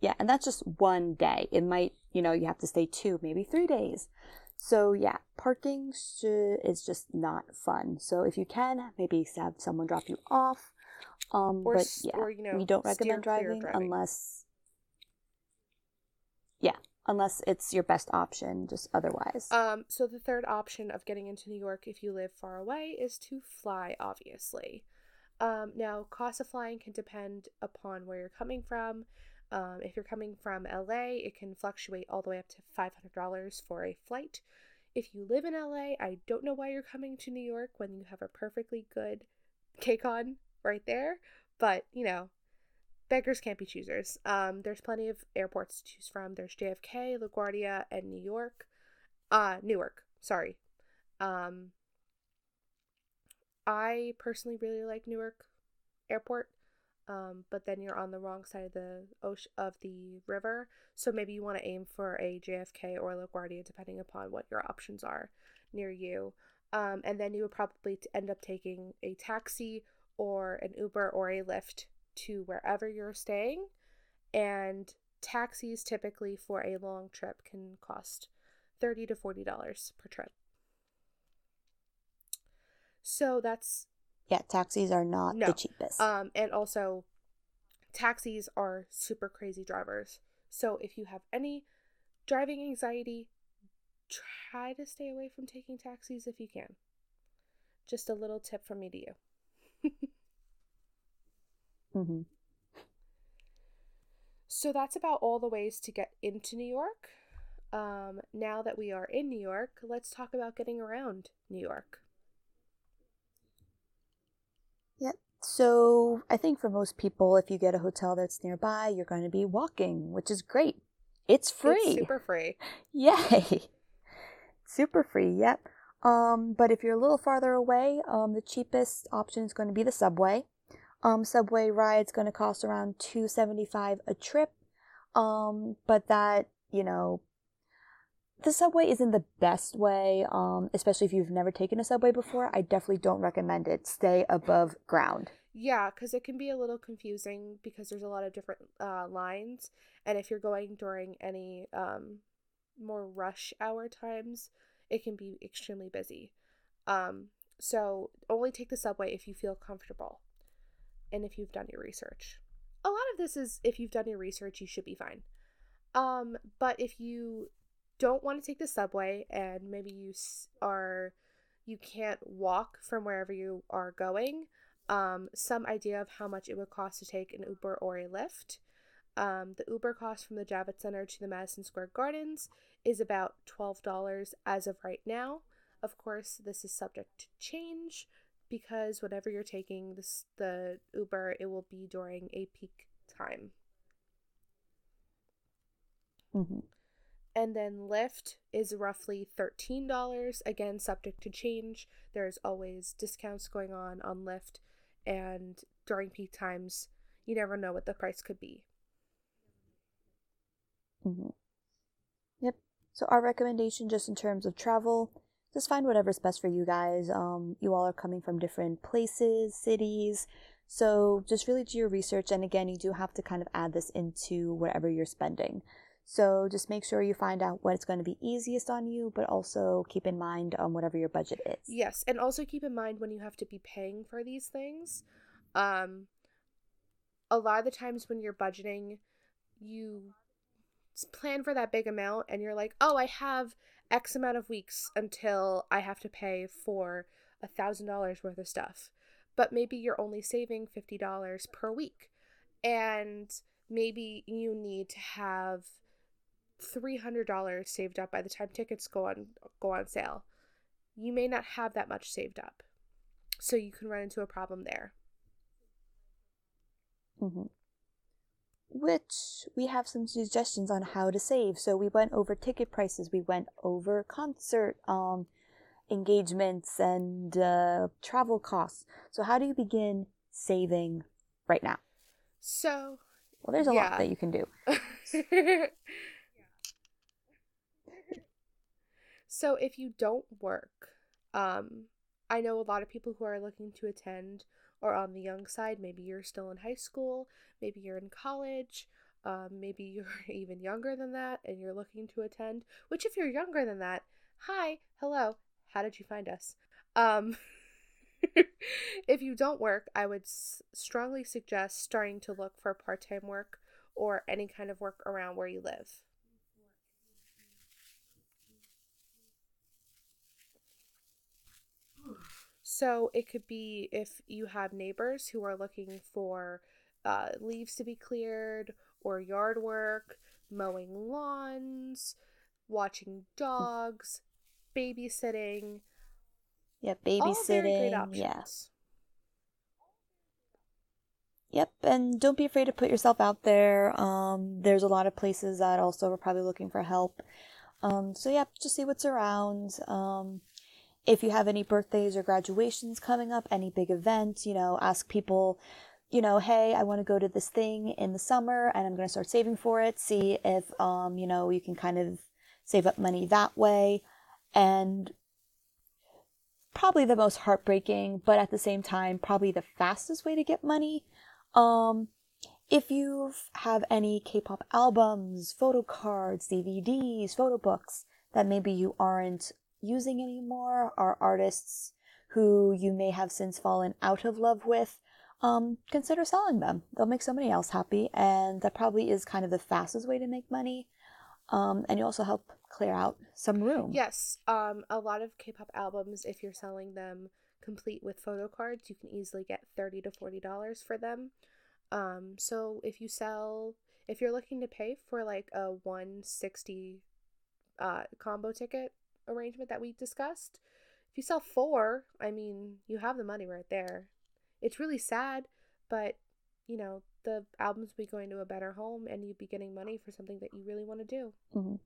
Yeah, and that's just one day. It might, you know, you have to stay two, maybe three days. So yeah, parking should, is just not fun. So if you can, maybe have someone drop you off. Um, or, but yeah, or, you know, we don't recommend driving, driving unless. Yeah, unless it's your best option just otherwise um so the third option of getting into new york if you live far away is to fly obviously um now cost of flying can depend upon where you're coming from um, if you're coming from la it can fluctuate all the way up to $500 for a flight if you live in la i don't know why you're coming to new york when you have a perfectly good KCON right there but you know beggars can't be choosers. Um, there's plenty of airports to choose from. There's JFK, LaGuardia, and New York. Uh, Newark. Sorry. Um, I personally really like Newark Airport. Um, but then you're on the wrong side of the ocean of the river, so maybe you want to aim for a JFK or LaGuardia, depending upon what your options are near you. Um, and then you would probably end up taking a taxi or an Uber or a Lyft to wherever you're staying. And taxis typically for a long trip can cost 30 to 40 dollars per trip. So that's yeah, taxis are not no. the cheapest. Um and also taxis are super crazy drivers. So if you have any driving anxiety, try to stay away from taking taxis if you can. Just a little tip from me to you. Mm-hmm. So that's about all the ways to get into New York. Um, now that we are in New York, let's talk about getting around New York. Yep. So I think for most people, if you get a hotel that's nearby, you're going to be walking, which is great. It's free. It's super free. Yay. super free. Yep. Um, but if you're a little farther away, um, the cheapest option is going to be the subway. Um, subway ride's going to cost around 275 a trip. Um, but that, you know, the subway isn't the best way, um, especially if you've never taken a subway before. I definitely don't recommend it. Stay above ground. Yeah, because it can be a little confusing because there's a lot of different uh, lines. And if you're going during any um, more rush hour times, it can be extremely busy. Um, so only take the subway if you feel comfortable and if you've done your research. A lot of this is if you've done your research, you should be fine. Um, but if you don't want to take the subway and maybe you are you can't walk from wherever you are going, um, some idea of how much it would cost to take an Uber or a Lyft. Um, the Uber cost from the Javits Center to the Madison Square Gardens is about $12 as of right now. Of course, this is subject to change because whatever you're taking this the Uber, it will be during a peak time. Mm-hmm. And then Lyft is roughly $13, again, subject to change. There's always discounts going on on Lyft, and during peak times, you never know what the price could be. Mm-hmm. Yep. So, our recommendation, just in terms of travel, just find whatever's best for you guys. Um, you all are coming from different places, cities. So, just really do your research. And again, you do have to kind of add this into whatever you're spending. So just make sure you find out what's going to be easiest on you, but also keep in mind um, whatever your budget is. Yes, and also keep in mind when you have to be paying for these things. Um, a lot of the times when you're budgeting, you plan for that big amount and you're like, oh, I have X amount of weeks until I have to pay for a thousand dollars worth of stuff. But maybe you're only saving fifty dollars per week. And maybe you need to have $300 saved up by the time tickets go on go on sale. You may not have that much saved up. So you can run into a problem there. Mm-hmm. Which we have some suggestions on how to save. So we went over ticket prices, we went over concert um, engagements and uh, travel costs. So how do you begin saving right now? So well, there's a yeah. lot that you can do. So if you don't work, um, I know a lot of people who are looking to attend or on the young side. Maybe you're still in high school, maybe you're in college, um, maybe you're even younger than that and you're looking to attend. Which, if you're younger than that, hi, hello, how did you find us? Um, if you don't work, I would s- strongly suggest starting to look for part time work or any kind of work around where you live. So it could be if you have neighbors who are looking for uh, leaves to be cleared or yard work, mowing lawns, watching dogs, babysitting. Yeah, babysitting. Yes. Yep, and don't be afraid to put yourself out there. Um, there's a lot of places that also are probably looking for help. Um, so yeah, just see what's around. Um, if you have any birthdays or graduations coming up, any big events, you know, ask people, you know, hey, I want to go to this thing in the summer and I'm going to start saving for it. See if, um, you know, you can kind of save up money that way. And probably the most heartbreaking, but at the same time, probably the fastest way to get money. Um, if you have any K-pop albums, photo cards, DVDs, photo books that maybe you aren't using anymore are artists who you may have since fallen out of love with, um, consider selling them. They'll make somebody else happy, and that probably is kind of the fastest way to make money. Um, and you also help clear out some room. Yes, um, a lot of K-pop albums, if you're selling them complete with photo cards, you can easily get thirty to forty dollars for them. Um, so if you sell, if you're looking to pay for like a one sixty uh, combo ticket, arrangement that we discussed. If you sell four, I mean, you have the money right there. It's really sad, but you know, the albums will be going to a better home and you'd be getting money for something that you really want to do. Mm-hmm.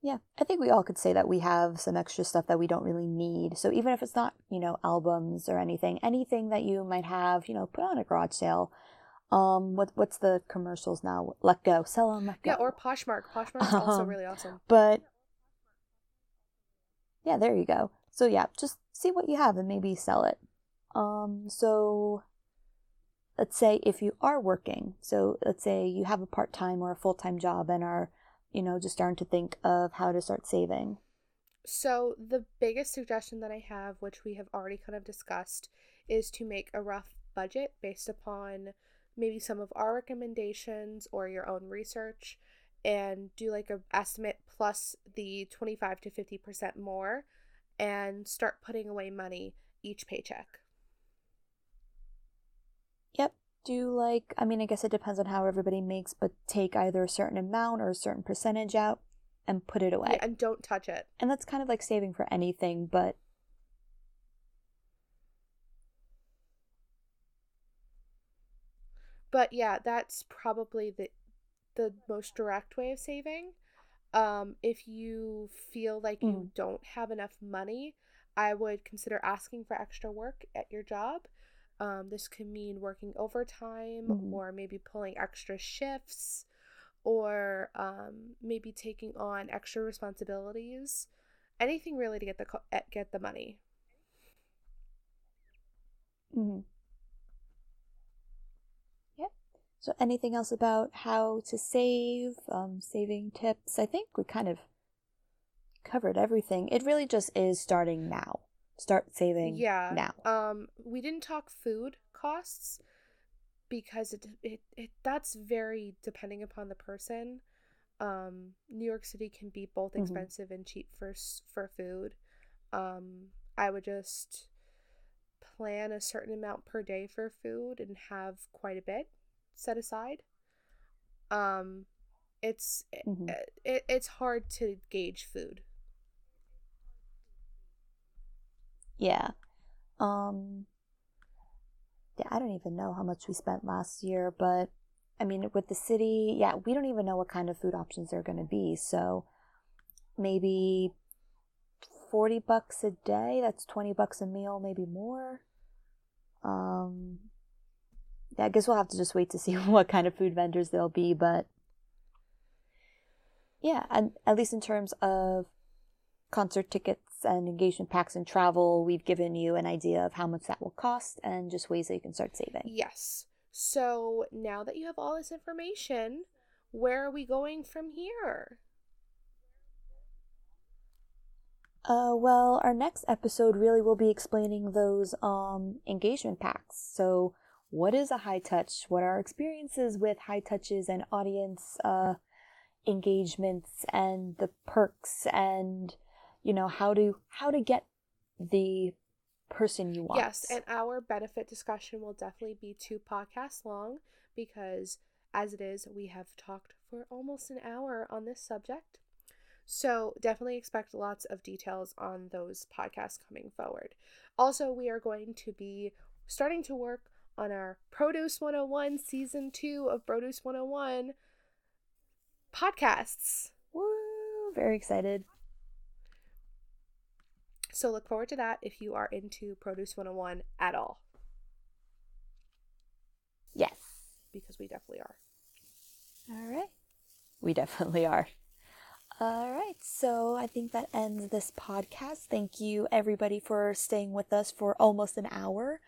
Yeah, I think we all could say that we have some extra stuff that we don't really need. So even if it's not, you know, albums or anything, anything that you might have, you know, put on a garage sale. Um, what what's the commercials now? Let go, sell them. let go. Yeah, or Poshmark. Poshmark is also um, really awesome. But yeah, there you go. So yeah, just see what you have and maybe sell it. Um, so let's say if you are working, so let's say you have a part time or a full time job and are, you know, just starting to think of how to start saving. So the biggest suggestion that I have, which we have already kind of discussed, is to make a rough budget based upon maybe some of our recommendations or your own research and do like a estimate plus the 25 to 50% more and start putting away money each paycheck. Yep. Do like, I mean, I guess it depends on how everybody makes, but take either a certain amount or a certain percentage out and put it away. Yeah, and don't touch it. And that's kind of like saving for anything, but But yeah, that's probably the the most direct way of saving. Um, if you feel like you Mm. don't have enough money, I would consider asking for extra work at your job. Um, this could mean working overtime Mhm. or maybe pulling extra shifts or um, maybe taking on extra responsibilities. Anything really to get the co- eh, get the money. Mhm. Yep. So anything else about how to save, um, saving tips? I think we kind of covered everything. It really just is starting now. Start saving Yeah. now. Um, we didn't talk food costs because it, it it that's very depending upon the person. Um, New York City can be both Mhm. expensive and cheap for for food. Um, I would just plan a certain amount per day for food and have quite a bit set aside. Um, it's Mhm. it, it, it's hard to gauge food. Yeah. Um yeah, I don't even know how much we spent last year, but I mean with the city, yeah, we don't even know what kind of food options there are going to be. So maybe 40 bucks a day, that's 20 bucks a meal, maybe more. Um yeah, I guess we'll have to just wait to see what kind of food vendors there'll be, but yeah, and at least in terms of concert tickets and engagement packs and travel, we've given you an idea of how much that will cost and just ways that you can start saving. Yes. So now that you have all this information, where are we going from here? Uh, well, our next episode really will be explaining those um engagement packs. So, what is a high touch? What are our experiences with high touches and audience uh engagements and the perks and you know how to how to get the person you want. Yes, and our benefit discussion will definitely be two podcasts long because, as it is, we have talked for almost an hour on this subject. So, definitely expect lots of details on those podcasts coming forward. Also, we are going to be starting to work on our Produce 101 season 2 of Produce 101 podcasts. Woo! Very excited. So look forward to that if you are into Produce 101 at all, Yes. because we definitely are. All right. We definitely are. All right. So I think that ends this podcast. Thank you everybody for staying with us for almost an hour.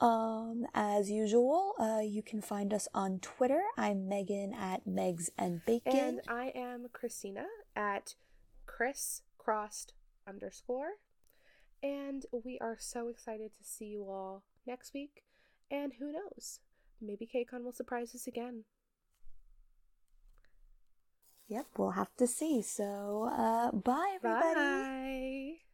Um, as usual, uh, you can find us on Twitter. I'm Megan at Megs and Bacon. And I am Christina at Chris Crossed underscore. And we are so excited to see you all next week. And who knows? Maybe KCON will surprise us again. Yep, we'll have to see. So, uh, bye everybody. Bye.